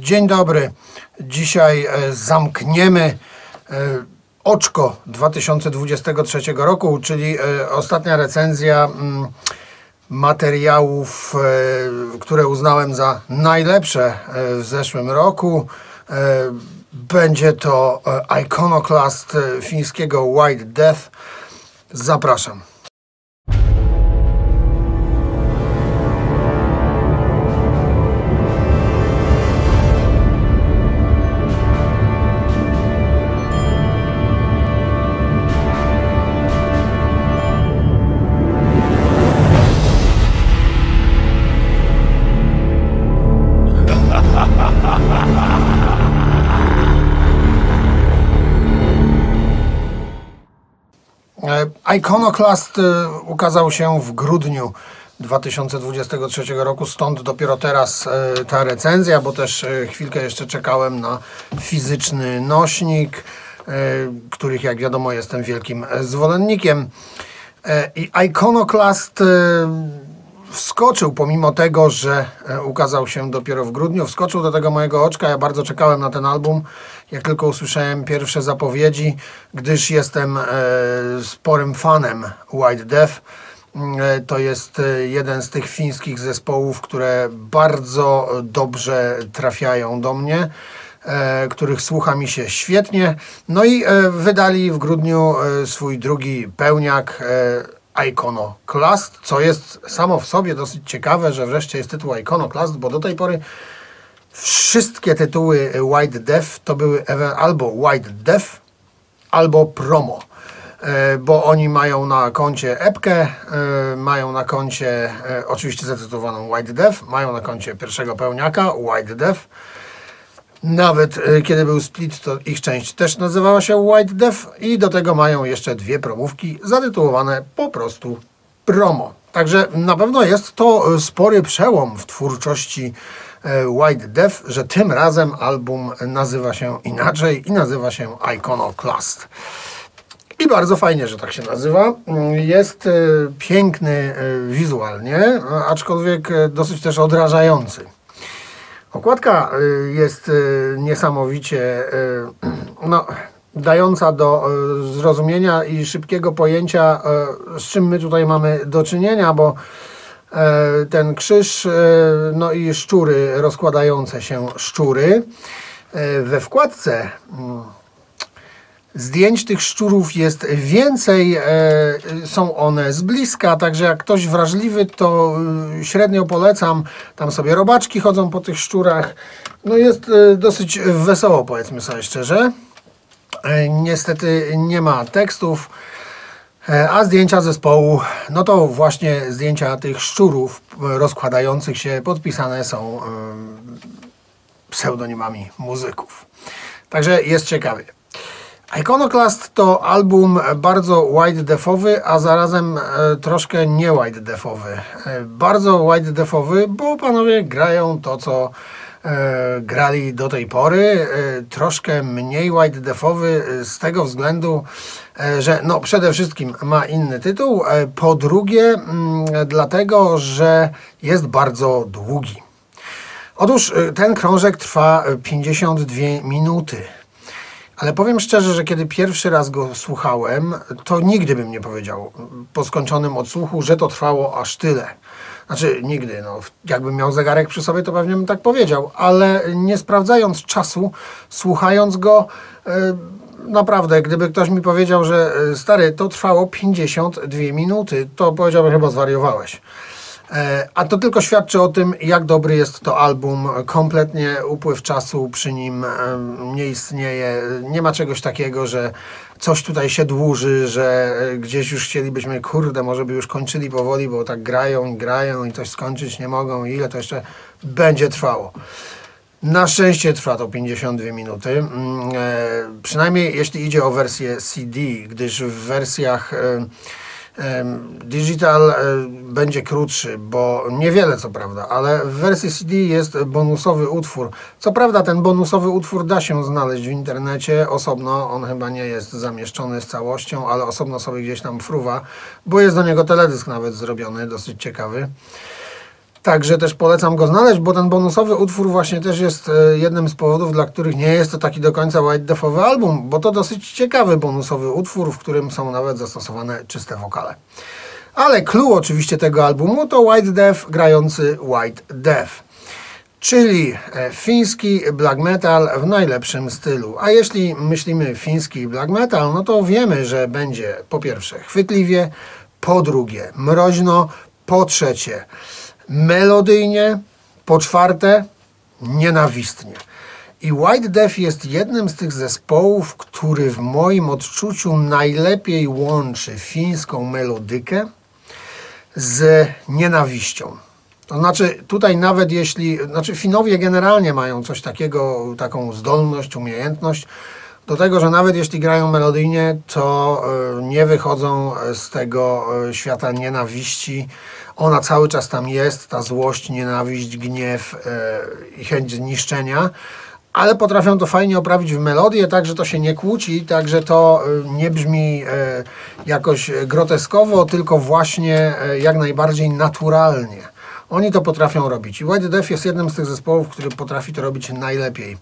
Dzień dobry. Dzisiaj e, zamkniemy e, oczko 2023 roku, czyli e, ostatnia recenzja mm, materiałów, które uznałem za najlepsze w zeszłym roku. Będzie to Iconoclast fińskiego White Death. Zapraszam. Iconoclast e, ukazał się w grudniu 2023 roku, stąd dopiero teraz e, ta recenzja, bo też e, chwilkę jeszcze czekałem na fizyczny nośnik, których jak wiadomo jestem wielkim zwolennikiem. I Iconoclast wskoczył, pomimo tego, że e, ukazał się dopiero w grudniu, wskoczył do tego mojego oczka. Ja bardzo czekałem na ten album, jak tylko usłyszałem pierwsze zapowiedzi, gdyż jestem e, sporym fanem White Death. Mm, e, To jest jeden z tych fińskich zespołów, które bardzo dobrze trafiają do mnie e, których słucha mi się świetnie. No i e, wydali w grudniu e, swój drugi pełniak e, Iconoclast, co jest samo w sobie dosyć ciekawe, że wreszcie jest tytuł Iconoclast, bo do tej pory wszystkie tytuły White Death to były albo White Death, albo promo. E, Bo oni mają na koncie epkę, e, mają na koncie e, oczywiście zatytułowaną White Death, mają na koncie pierwszego pełniaka White Death. Nawet e, kiedy był split, to ich część też nazywała się White Death i do tego mają jeszcze dwie promówki zatytułowane po prostu promo. Także na pewno jest to e, spory przełom w twórczości e, White Death, że tym razem album nazywa się inaczej i nazywa się Iconoclast. I bardzo fajnie, że tak się nazywa. Jest piękny wizualnie, aczkolwiek dosyć też odrażający. Okładka y, jest y, niesamowicie y, no, dająca do zrozumienia i szybkiego pojęcia, z czym my tutaj mamy do czynienia, bo ten krzyż, no i szczury, rozkładające się szczury. We wkładce mm, Zdjęć tych szczurów jest więcej, e, są one z bliska, także jak ktoś wrażliwy, to e, średnio polecam. Tam sobie robaczki chodzą po tych szczurach. No jest e, dosyć wesoło, powiedzmy sobie szczerze. Niestety nie ma tekstów, a zdjęcia zespołu, no to właśnie zdjęcia tych szczurów rozkładających się podpisane są pseudonimami muzyków. Także jest ciekawie. Iconoclast to album bardzo white defowy, a zarazem e, troszkę nie white defowy. E, bardzo white defowy, bo panowie grają to, co e, grali do tej pory. Troszkę mniej white defowy z tego względu, że no przede wszystkim ma inny tytuł, po drugie mm, dlatego, że jest bardzo długi. Otóż ten krążek trwa y, 52 minuty. Ale powiem szczerze, że kiedy pierwszy raz go słuchałem, to nigdy bym nie powiedział po skończonym odsłuchu, że to trwało aż tyle. Znaczy nigdy, no, jakbym miał zegarek przy sobie, to pewnie bym tak powiedział, ale nie sprawdzając czasu, słuchając go, y, naprawdę, gdyby ktoś mi powiedział, że y, stary, to trwało 52 minuty, to powiedziałbym chyba zwariowałeś. E, A to tylko świadczy o tym, jak dobry jest to album. Kompletnie upływ czasu przy nim nie istnieje. Nie ma czegoś takiego, że coś tutaj się dłuży, że e, gdzieś już chcielibyśmy, kurde, może by już kończyli powoli, bo tak grają grają i coś skończyć nie mogą i ile to jeszcze będzie trwało. Na szczęście trwa to 52 minuty. Mm, E, przynajmniej jeśli idzie o wersję CD, gdyż w wersjach e, digital e, będzie krótszy, bo niewiele co prawda, ale w wersji CD jest bonusowy utwór. Co prawda ten bonusowy utwór da się znaleźć w internecie osobno, on chyba nie jest zamieszczony z całością, ale osobno sobie gdzieś tam fruwa, bo jest do niego teledysk nawet zrobiony, dosyć ciekawy. Także też polecam go znaleźć, bo ten bonusowy utwór właśnie też jest e, jednym z powodów, dla których nie jest to taki do końca white defowy album, bo to dosyć ciekawy bonusowy utwór, w którym są nawet zastosowane czyste wokale. Ale clue oczywiście tego albumu to White Death grający White Death czyli e, fiński black metal w najlepszym stylu. A jeśli myślimy fiński black metal, no to wiemy, że będzie po pierwsze chwytliwie, po drugie mroźno, po trzecie melodyjnie, po czwarte nienawistnie. I White Death jest jednym z tych zespołów, który w moim odczuciu najlepiej łączy fińską melodykę z nienawiścią. To znaczy, tutaj nawet jeśli, znaczy Finowie generalnie mają coś takiego, taką zdolność, umiejętność do tego, że nawet jeśli grają melodyjnie, to e, nie wychodzą z tego e, świata nienawiści. Ona cały czas tam jest, ta złość, nienawiść, gniew e, i chęć zniszczenia ale potrafią to fajnie oprawić w melodię, tak że to się nie kłóci, tak że to nie brzmi jakoś groteskowo, tylko właśnie jak najbardziej naturalnie. Oni to potrafią robić. I White Death jest jednym z tych zespołów, który potrafi to robić najlepiej.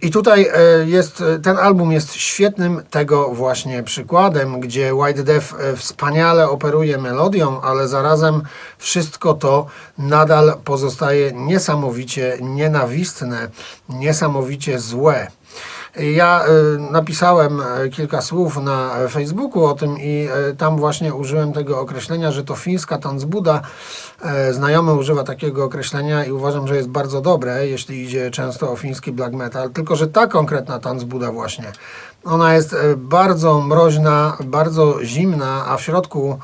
I tutaj e, jest, e, ten album jest świetnym tego właśnie przykładem, gdzie White Death e, wspaniale operuje melodią, ale zarazem wszystko to nadal pozostaje niesamowicie nienawistne, niesamowicie złe. Ja y, napisałem y, kilka słów na Facebooku o tym i y, tam właśnie użyłem tego określenia, że to fińska tanzbuda. Znajomy używa takiego określenia i uważam, że jest bardzo dobre, jeśli idzie często o fiński black metal. Tylko, że ta konkretna tanzbuda właśnie, ona jest bardzo mroźna, bardzo zimna, a w środku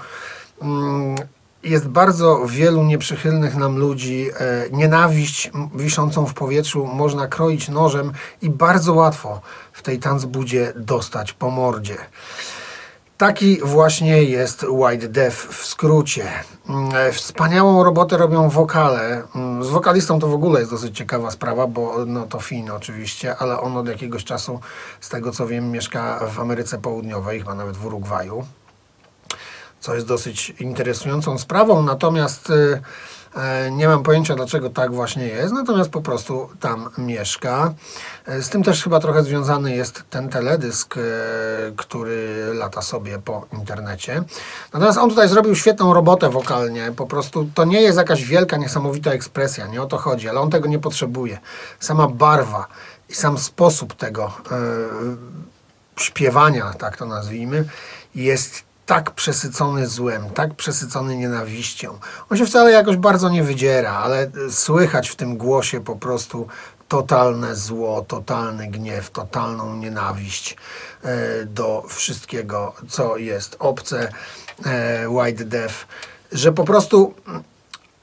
mm, jest bardzo wielu nieprzychylnych nam ludzi. E, nienawiść wiszącą w powietrzu można kroić nożem i bardzo łatwo w tej tanzbudzie dostać po mordzie. Taki właśnie jest White Death w skrócie. Mm, e, wspaniałą robotę robią wokale. Mm, z wokalistą to w ogóle jest dosyć ciekawa sprawa, bo no to Fin oczywiście, ale on od jakiegoś czasu, z tego co wiem, mieszka w Ameryce Południowej, chyba nawet w Urugwaju co jest dosyć interesującą sprawą, natomiast y, e, nie mam pojęcia, dlaczego tak właśnie jest, natomiast po prostu tam mieszka. E, z tym też chyba trochę związany jest ten teledysk, który lata sobie po internecie. Natomiast on tutaj zrobił świetną robotę wokalnie. Po prostu to nie jest jakaś wielka, niesamowita ekspresja, nie o to chodzi, ale on tego nie potrzebuje. Sama barwa i sam sposób tego śpiewania, tak to nazwijmy, jest tak przesycony złem, tak przesycony nienawiścią. On się wcale jakoś bardzo nie wydziera, ale słychać w tym głosie po prostu totalne zło, totalny gniew, totalną nienawiść e, do wszystkiego, co jest obce, e, White Death, że po prostu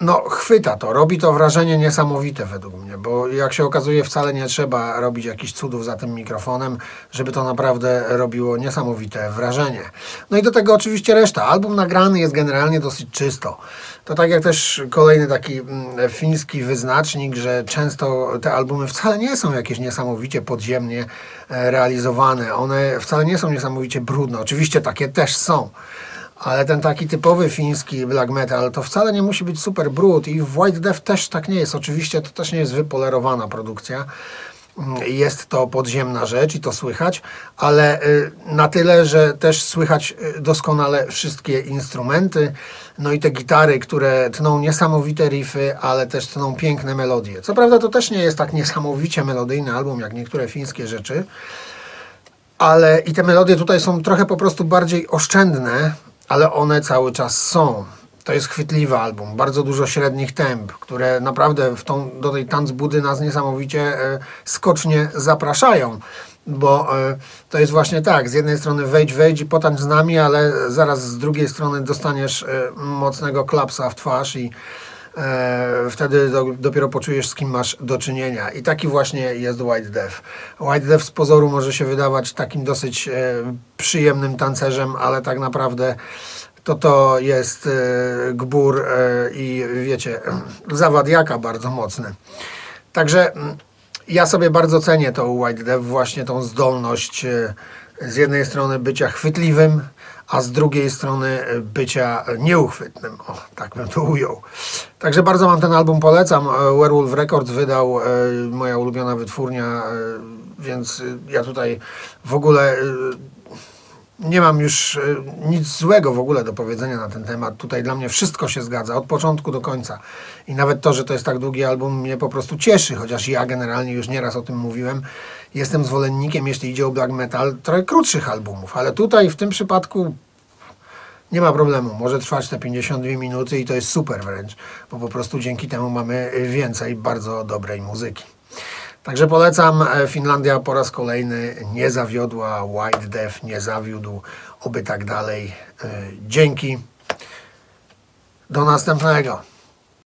no, chwyta to, robi to wrażenie niesamowite według mnie, bo jak się okazuje, wcale nie trzeba robić jakichś cudów za tym mikrofonem, żeby to naprawdę robiło niesamowite wrażenie. No i do tego oczywiście reszta. Album nagrany jest generalnie dosyć czysto. To tak jak też kolejny taki mm, fiński wyznacznik, że często te albumy wcale nie są jakieś niesamowicie podziemnie e, realizowane. One wcale nie są niesamowicie brudne. Oczywiście takie też są ale ten taki typowy fiński black metal to wcale nie musi być super brud i w White Death też tak nie jest. Oczywiście to też nie jest wypolerowana produkcja. Jest to podziemna rzecz i to słychać, ale y, na tyle, że też słychać y, doskonale wszystkie instrumenty, no i te gitary, które tną niesamowite riffy, ale też tną piękne melodie. Co prawda to też nie jest tak niesamowicie melodyjny album jak niektóre fińskie rzeczy, ale i te melodie tutaj są trochę po prostu bardziej oszczędne, ale one cały czas są. To jest chwytliwy album, bardzo dużo średnich temp, które naprawdę w tą, do tej tanzbudy nas niesamowicie e, skocznie zapraszają. Bo e, to jest właśnie tak, z jednej strony wejdź, wejdź i potańcz z nami, ale zaraz z drugiej strony dostaniesz e, mocnego klapsa w twarz i e, wtedy do, dopiero poczujesz, z kim masz do czynienia. I taki właśnie jest White Death. White Death z pozoru może się wydawać takim dosyć e, przyjemnym tancerzem, ale tak naprawdę to to jest e, gbur e, i wiecie, zawadiaka bardzo mocny. Także mm, ja sobie bardzo cenię tą White Death, właśnie tą zdolność e, z jednej strony bycia chwytliwym, a z drugiej strony y, bycia nieuchwytnym. O, tak bym to ujął. Także bardzo Wam ten album polecam. E, Werewolf Records wydał e, moja ulubiona wytwórnia, e, więc ja tutaj w ogóle nie mam już y, nic złego w ogóle do powiedzenia na ten temat. Tutaj dla mnie wszystko się zgadza, od początku do końca. I nawet to, że to jest tak długi album, mnie po prostu cieszy, chociaż ja generalnie już nieraz o tym mówiłem. Jestem zwolennikiem, jeśli idzie o black metal, trochę krótszych albumów, ale tutaj w tym przypadku nie ma problemu. Może trwać te 52 minuty i to jest super wręcz, bo po prostu dzięki temu mamy więcej bardzo dobrej muzyki. Także polecam. E, Finlandia po raz kolejny nie zawiodła. White Death nie zawiódł. Oby tak dalej. E, Dzięki. Do następnego.